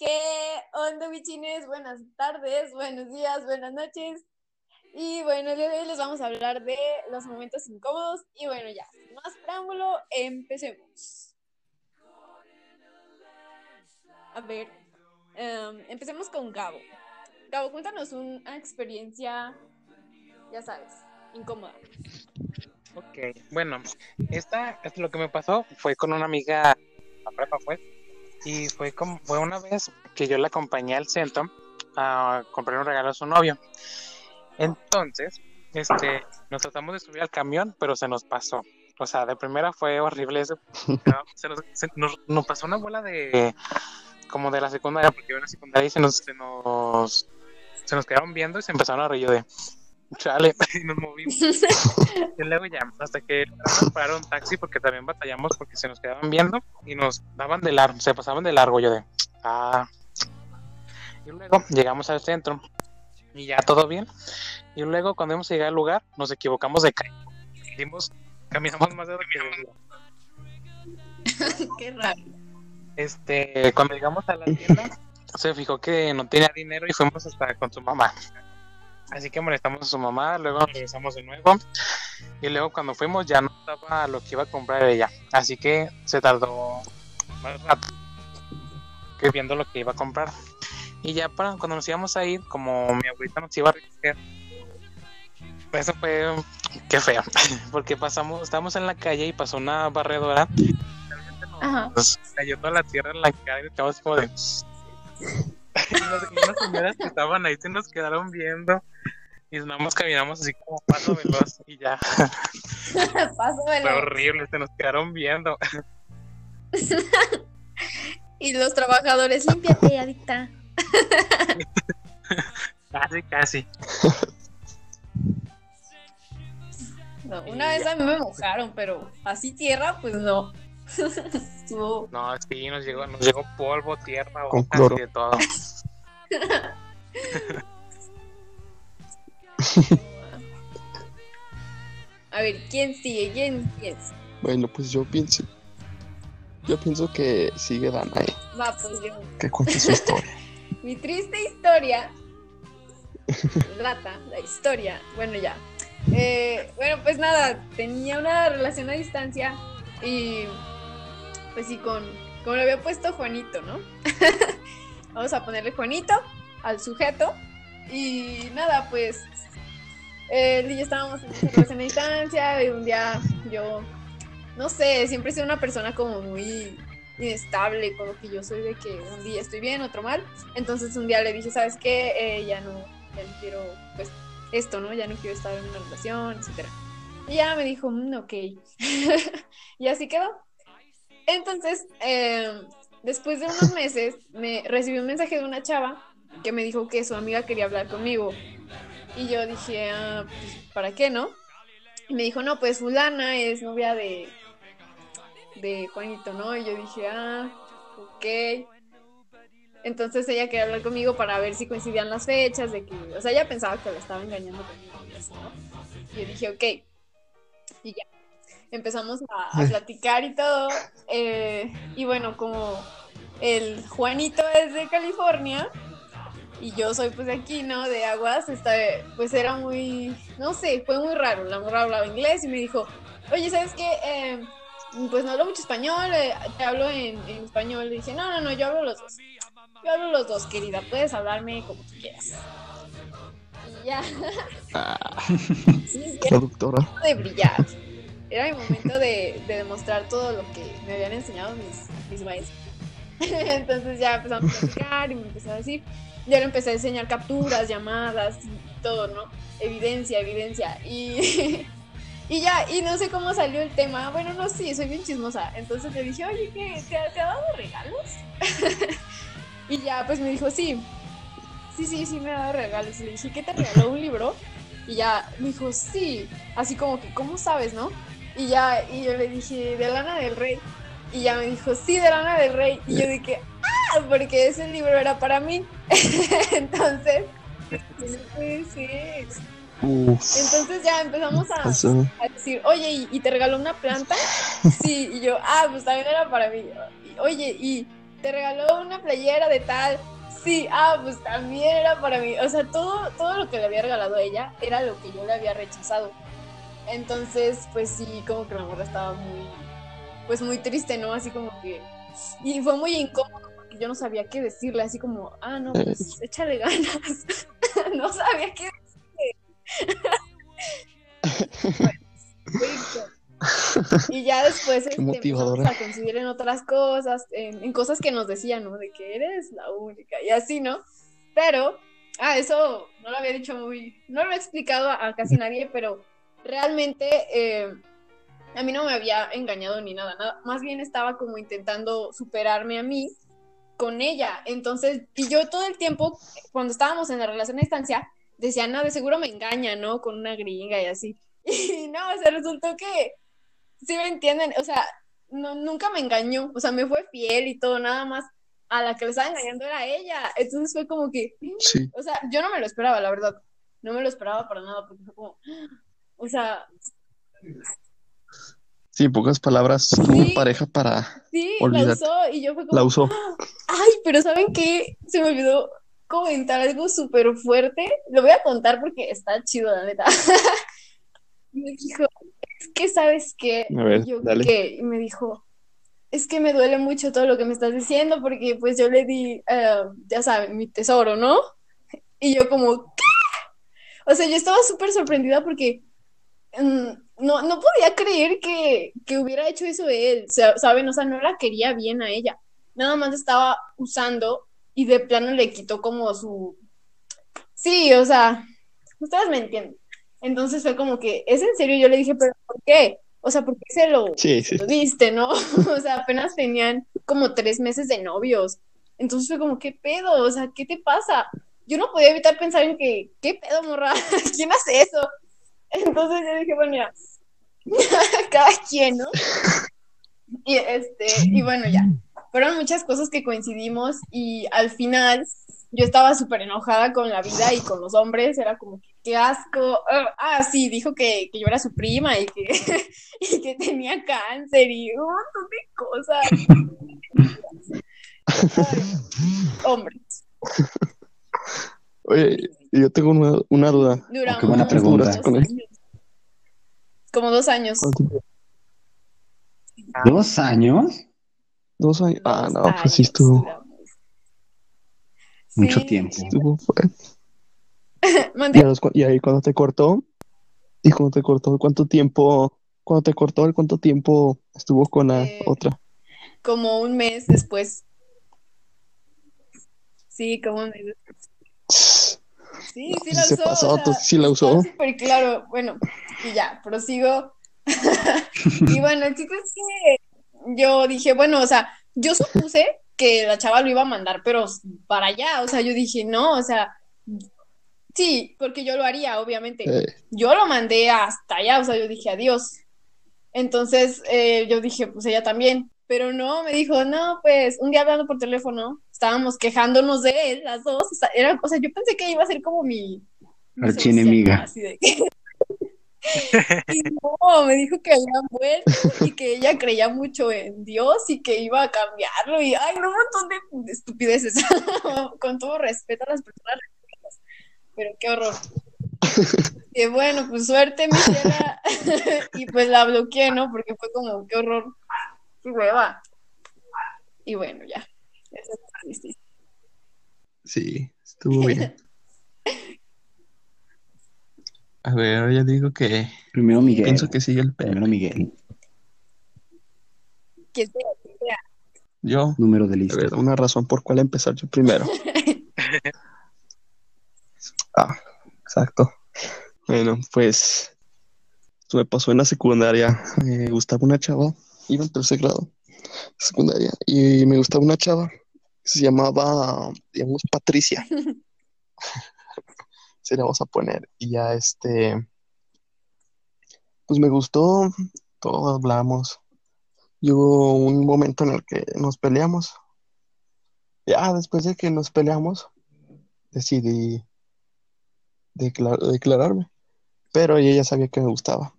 ¿Qué onda, bichines? Buenas tardes, buenos días, buenas noches. Y bueno, el día de hoy les vamos a hablar de los momentos incómodos. Y bueno, ya, sin más preámbulo, empecemos. A ver, em, empecemos con Gabo. Gabo, cuéntanos una experiencia, ya sabes, incómoda. Ok, bueno, esta, es lo que me pasó fue con una amiga, la prepa fue, y fue como, fue una vez que yo la acompañé al centro a comprar un regalo a su novio. Entonces, este, nos tratamos de subir al camión, pero se nos pasó. O sea, de primera fue horrible eso. Se nos, se nos, nos pasó una bola de como de la secundaria, porque yo en la secundaria y se nos, se nos, se nos quedaron viendo y se empezaron a reír de chale, y nos movimos. y luego ya, hasta que pararon un taxi porque también batallamos porque se nos quedaban viendo y nos daban de largo, se pasaban de largo yo de ah. Y luego llegamos al centro y ya todo bien. Y luego cuando íbamos a llegar al lugar, nos equivocamos de calle. Dimos, caminamos más de lo que Qué raro. Este, cuando llegamos a la tienda, se fijó que no tenía dinero y fuimos hasta con su mamá. Así que molestamos a su mamá, luego regresamos de nuevo. Y luego cuando fuimos ya no estaba lo que iba a comprar ella. Así que se tardó más rato que viendo lo que iba a comprar. Y ya para cuando nos íbamos a ir, como mi abuelita nos iba a recoger, eso fue qué feo. Porque pasamos, estábamos en la calle y pasó una barredora. Ajá. Nos cayó toda la tierra en la cara y estábamos como de. y, las, y unas señoras que estaban ahí se nos quedaron viendo. Y nada más caminamos así como paso veloz y ya. Paso Fue veloz. horrible, se nos quedaron viendo. Y los trabajadores, límpiate, adicta. Casi, casi. No, una vez a mí me mojaron, pero así tierra, pues no. Estuvo- No, sí, nos llegó, nos llegó polvo, tierra, Con hojas cloro. y de todo. A ver, ¿quién sigue? ¿Quién sigue? Bueno, pues yo pienso. Yo pienso que sigue Danae, Va, pues yo. que cuente su historia. Mi triste historia. Rata, la historia. Bueno, ya. Eh, bueno, pues nada, tenía una relación a distancia y pues sí, con, como le había puesto Juanito, ¿no? Vamos a ponerle Juanito al sujeto y nada, pues él y estábamos en esa relación a distancia y un día yo, no sé, siempre he sido una persona como muy inestable, como que yo soy de que un día estoy bien, otro mal. Entonces un día le dije, ¿sabes qué? Eh, ya no, ya no quiero, pues, esto, ¿no? Ya no quiero estar en una relación, etcétera. Y ya me dijo, "Mm, ok. y así quedó. Entonces, eh, después de unos meses, me recibí un mensaje de una chava que me dijo que su amiga quería hablar conmigo. Y yo dije, ah, pues, ¿para qué, no? Y me dijo, no, pues fulana es novia de, de Juanito, ¿no? Y yo dije, ah, ok. Entonces ella quería hablar conmigo para ver si coincidían las fechas, de que, o sea, ella pensaba que la estaba engañando conmigo y así, ¿no? Y yo dije, ok. Y ya. Empezamos a, a platicar y todo. eh, y bueno, como el Juanito es de California y yo soy pues de aquí, ¿no? De Aguas, esta, pues era muy, no sé, fue muy raro. La morra hablaba inglés y me dijo, oye, ¿sabes qué? Eh, pues no hablo mucho español, eh, te hablo en, en español. Le dije, no, no, no, yo hablo los dos. Yo hablo los dos, querida, puedes hablarme como tú quieras. Y ya. Ah, Sí, traductora. de brillar. Era mi momento de, de demostrar todo lo que me habían enseñado mis, mis maestros. Entonces ya empezamos a platicar y me empezó a decir. Yo le empecé a enseñar capturas, llamadas, todo, ¿no? Evidencia, evidencia. Y, y ya, y no sé cómo salió el tema. Bueno, no, sí, soy bien chismosa. Entonces le dije, oye, ¿qué, te, ha- te ha dado regalos? y ya, pues me dijo, sí. Sí, sí, sí, me ha dado regalos. Y le dije, ¿qué te regaló? ¿Un libro? Y ya me dijo, sí. Así como que, ¿cómo sabes, no? Y ya, y yo le dije, de Lana del Rey. Y ya me dijo, sí, de Lana del Rey. Y yo dije, ah, porque ese libro era para mí. Entonces, ser. Uf. Entonces ya empezamos a, Pasó. a decir, oye, ¿y, y te regaló una planta? Sí, y yo, ah, pues también era para mí. Oye, ¿y, te regaló una playera de tal. Sí, ah, pues también era para mí. O sea, todo, todo lo que le había regalado a ella era lo que yo le había rechazado. Entonces, pues sí, como que la morra estaba muy, pues muy triste, ¿no? Así como que... Y fue muy incómodo porque yo no sabía qué decirle, así como, ah, no, pues échale ganas. no sabía qué decirle. Y ya después este, empezamos a coincidir en otras cosas, en, cosas que nos decían, ¿no? De que eres la única y así, ¿no? Pero, ah, eso no lo había dicho muy, no lo he explicado a, casi nadie, pero realmente eh, a mí no me había engañado ni nada, nada, más bien estaba como intentando superarme a mí con ella. Entonces, y yo todo el tiempo, cuando estábamos en la relación a distancia, decía, no, de seguro me engaña, ¿no? Con una gringa y así. Y no, o sea, resultó que sí me entienden, o sea, no, nunca me engañó, o sea, me fue fiel y todo, nada más a la que le estaba engañando era ella. Entonces fue como que, sí. o sea, yo no me lo esperaba, la verdad. No me lo esperaba para nada, porque fue como, o sea... Sí, en pocas palabras, tuvo pareja para Sí, la usó y yo fue como... La usó. Ay, pero ¿saben qué? Se me olvidó comentar algo súper fuerte. Lo voy a contar porque está chido, la neta. me dijo, es que sabes que yo que y me dijo, es que me duele mucho todo lo que me estás diciendo porque pues yo le di, eh, ya saben, mi tesoro, ¿no? Y yo como, ¿qué? O sea, yo estaba súper sorprendida porque no, no podía creer que, que, hubiera hecho eso él, ¿saben? O sea, no la quería bien a ella. Nada más estaba usando y de plano le quitó como su... Sí, o sea, ustedes me entienden. Entonces fue como que, ¿es en serio? Yo le dije, ¿pero por qué? O sea, ¿por qué se lo, diste, no? o sea, apenas tenían como tres meses de novios. Entonces fue como, ¿qué pedo? O sea, ¿qué te pasa? Yo no podía evitar pensar en que, ¿qué pedo, morra? ¿Quién hace eso? Entonces yo dije, bueno, ya, cada quien, ¿no? Y este, y bueno, ya. Fueron muchas cosas que coincidimos y al final yo estaba súper enojada con la vida y con los hombres, era como qué asco. Ah, ah, sí, dijo que, que, yo era su prima y que, y que tenía cáncer y un montón de cosas. hombres. Oye, yo tengo una, una duda. qué buena pregunta. Como dos años. ¿Dos años? Dos años. Ah, no, pues sí estuvo. Mucho tiempo. Estuvo y, ahí cuando te cortó, y cuando te cortó, ¿cuánto tiempo, cuando te cortó, cuánto tiempo estuvo con la eh, otra? Como un mes después. Sí, como un mes después. Sí, sí la usó. Pasó, sí la usó. Súper claro. Bueno, y ya, prosigo. y bueno, el chiste es que yo dije, bueno, o sea, yo supuse que la chava lo iba a mandar, pero para allá, o sea, yo dije, no, o sea, Sí, porque yo lo haría, obviamente. Yo lo mandé hasta allá, o sea, yo dije adiós. Entonces eh, yo dije, pues ella también. Pero no, me dijo, no, pues un día hablando por teléfono, estábamos quejándonos de él, las dos. O sea, era, o sea yo pensé que iba a ser como mi. Archienemiga. y no, me dijo que había vuelto y que ella creía mucho en Dios y que iba a cambiarlo. Y ay, un montón de estupideces. Con todo respeto a las personas pero qué horror. Y bueno, pues suerte, mi y pues la bloqueé, ¿no? Porque fue como, qué horror. Qué hueva. Y bueno, ya. Sí, estuvo bien. A ver, ya digo que. Primero Miguel. Pienso que sigue el Primero Miguel. ¿Quién sea? Yo. Número de lista. A ver, una razón por cuál empezar yo primero. Ah, exacto. Bueno, pues me pasó en la secundaria. Me gustaba una chava, iba en tercer grado, secundaria, y me gustaba una chava se llamaba, digamos, Patricia. se le vamos a poner. Y ya este, pues me gustó, todos hablamos. Y hubo un momento en el que nos peleamos. Ya después de que nos peleamos, decidí declararme. Pero ella ya sabía que me gustaba.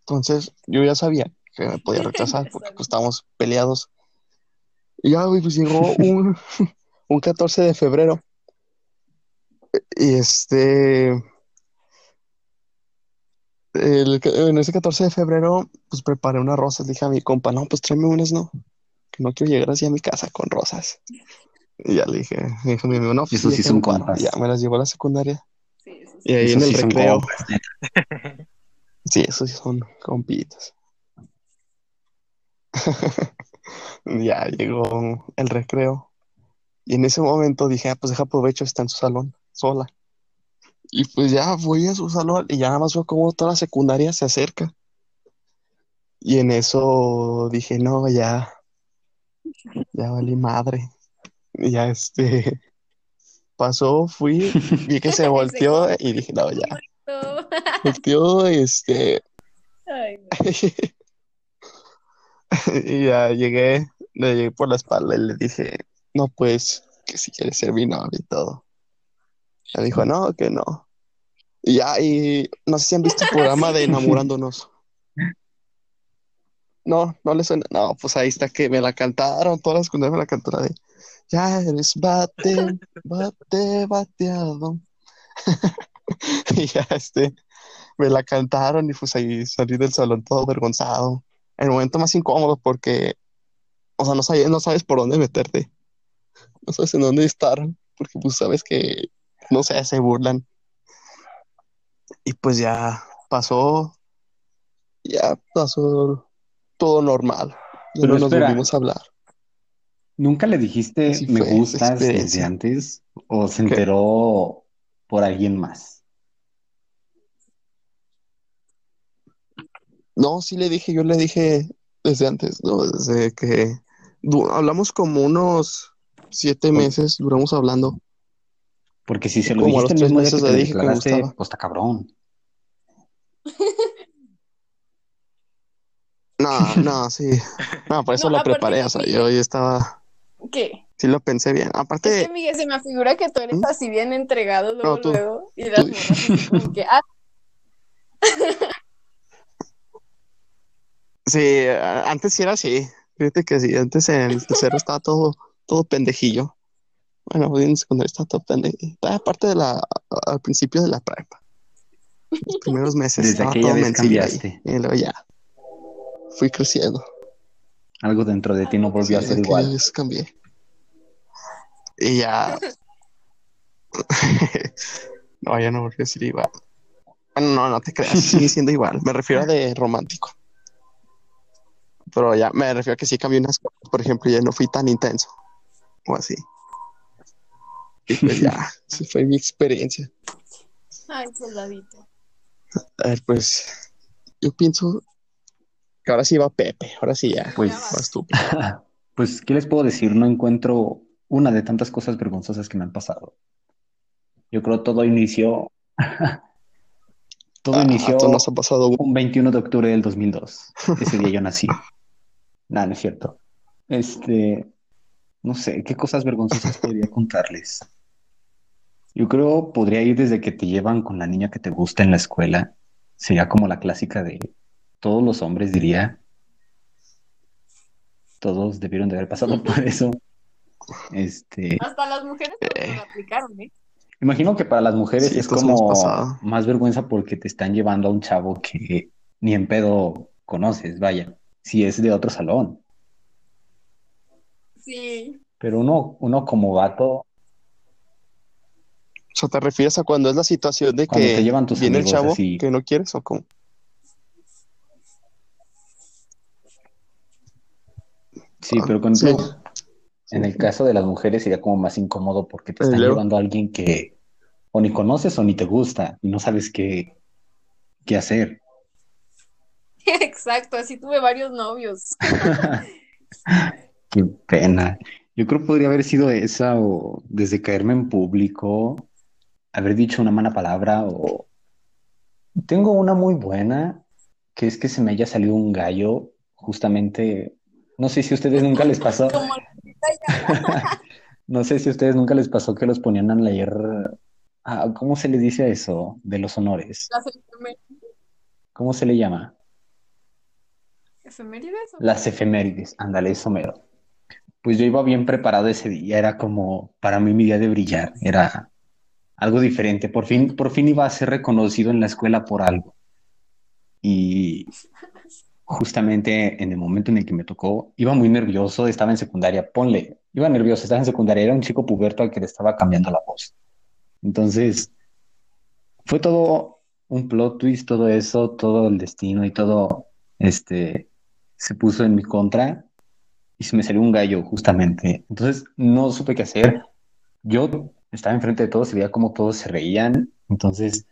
Entonces yo ya sabía que me podía rechazar porque pues, estábamos peleados. Y ya, güey, pues llegó un, un 14 de febrero. Y este. el- en ese 14 de febrero, pues preparé unas rosas. Dije a mi compa, no, pues tráeme unas, no. Que no quiero llegar así a mi casa con rosas. Y ya le dije, me dijo mi amigo, no, pues Esos yo sí son amparo". compas. Y Ya me las llevó a la secundaria. Sí, eso sí. Y ahí en el sí recreo. Sí, esos sí son compitas. Ya llegó el recreo. Y en ese momento dije, ah, pues deja aprovecho, está en su salón, sola. Y pues ya fui a su salón y ya nada más veo cómo toda la secundaria se acerca. Y en eso dije, no, ya, ya valí madre. Y ya este pasó, fui, vi que se volteó y dije, no, ya. Volteó, este, Ay, no. Y ya llegué, le llegué por la espalda y le dije, no, pues, que si quieres ser mi novia y todo. Me dijo, no, que no. Y ya, y no sé si han visto el programa de Enamorándonos. No, no le suena. No, pues ahí está que me la cantaron, todas las secundarias me la cantaron de, ya eres bate, bate, bateado. Y ya, este, me la cantaron y pues ahí salí del salón todo avergonzado. El momento más incómodo porque, o sea, no sabes, no sabes por dónde meterte. No sabes en dónde estar, porque pues sabes que, no sé, se burlan. Y pues ya pasó, ya pasó todo normal. Ya Pero no nos espera. volvimos a hablar. ¿Nunca le dijiste me gustas desde antes o se ¿Qué? enteró por alguien más? No, sí le dije, yo le dije desde antes, ¿no? Desde que du- hablamos como unos siete meses, duramos hablando. Porque si se lo Como a dijiste los mismo tres día que meses te le dije que me gustaba. pues está cabrón. No, no, sí. No, por eso No, lo aparte preparé, que o sea, yo ya estaba, ¿Qué? sí lo pensé bien. Es que, Aparte, Miguel, se me figura que tú eres ¿Mm? así bien entregado luego, No, tú- luego, y las tú- morras como que, ah, sí, antes sí era así. Fíjate que sí, antes en el tercero estaba todo, todo pendejillo. Bueno, en el secundario estaba todo pendejillo. Estaba aparte de la, al principio de la prepa. Los primeros meses Desde estaba todo vez mencillo ahí. cambiaste. Y luego ya fui creciendo. Algo dentro de ti no volvió a ser igual. cambié. Y ya. No, ya no volvió a ser igual. Bueno, no, no te creas, sigue siendo igual. Me refiero a de romántico. Pero ya me refiero a que sí cambié unas cosas. Por ejemplo, ya no fui tan intenso. O así. Y pues ya, esa fue mi experiencia. ay, soldadito. A ver, pues yo pienso que ahora sí va Pepe. Ahora sí ya. Pues, Vas tú. pues, ¿qué les puedo decir? No encuentro una de tantas cosas vergonzosas que me han pasado. Yo creo todo inició, todo Ah, inició nos ha pasado un 21 de octubre del 2002. Ese día yo nací. Nada, no es cierto. Este, no sé, ¿qué cosas vergonzosas podría contarles? Yo creo podría ir desde que te llevan con la niña que te gusta en la escuela. Sería como la clásica de todos los hombres, diría. Todos debieron de haber pasado por eso. Este, Hasta las mujeres también lo aplicaron, ¿eh? imagino que para las mujeres Sí, es hemos como más vergüenza porque te están llevando a un chavo que ni en pedo conoces, vaya, si es de otro salón. Sí. Pero uno, uno como vato, O sea, ¿te refieres a cuando es la situación de Cuando que te llevan tus viene el amigos chavo así. que no quieres o cómo? sí, Ah, pero con sí. en el caso de las mujeres sería como más incómodo porque te ¿Y están llevando a alguien que o ni conoces o ni te gusta y no sabes qué, qué hacer. Exacto, así tuve varios novios. Qué pena. Yo creo que podría haber sido esa o desde caerme en público, haber dicho una mala palabra o... Tengo una muy buena, que es que se me haya salido un gallo, justamente, no sé si a ustedes nunca les pasó, no sé si a ustedes nunca les pasó que los ponían a leer, ah, ¿cómo se les dice a eso? De los honores. ¿Cómo se le llama? ¿Efemérides? o- Las efemérides, ándale, eso mero. pues yo iba bien preparado ese día, era como para mí mi día de brillar, era algo diferente, por fin, por fin iba a ser reconocido en la escuela por algo. Y justamente en el momento en el que me tocó, iba muy nervioso, estaba en secundaria, ponle, iba nervioso, estaba en secundaria, era un chico puberto al que le estaba cambiando la voz. Entonces, fue todo un plot twist, todo eso, todo el destino y todo, este, se puso en mi contra y se me salió un gallo justamente. Entonces, no supe qué hacer. Yo estaba enfrente de todos y veía cómo todos se reían. Entonces,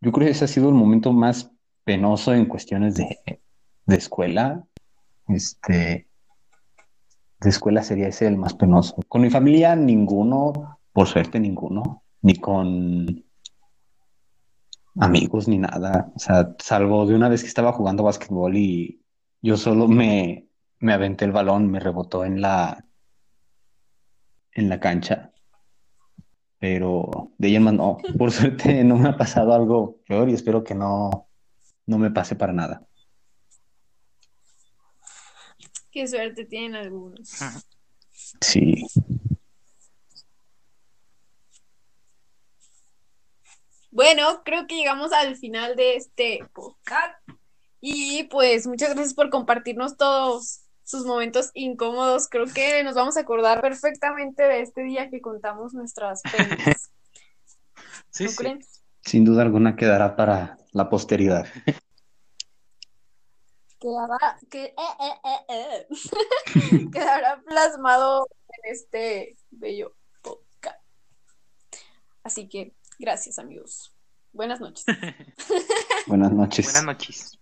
yo creo que ese ha sido el momento más penoso en cuestiones de, de escuela. Este, de escuela sería ese el más penoso. Con mi familia, ninguno, por suerte, ninguno, ni con amigos ni nada. O sea, salvo de una vez que estaba jugando básquetbol y yo solo me, me aventé el balón, me rebotó en la en la cancha. Pero de ella más no. Por suerte no me ha pasado algo peor y espero que no, no me pase para nada. Qué suerte tienen algunos. Sí. Bueno, creo que llegamos al final de este podcast. Y pues muchas gracias por compartirnos todos sus momentos incómodos. Creo que nos vamos a acordar perfectamente de este día que contamos nuestras penas. Sí, ¿No sí. creen? Sin duda alguna quedará para la posteridad. Quedará, que, eh, eh, eh, eh. quedará plasmado en este bello podcast. Así que gracias amigos. Buenas noches. Buenas noches. Buenas noches.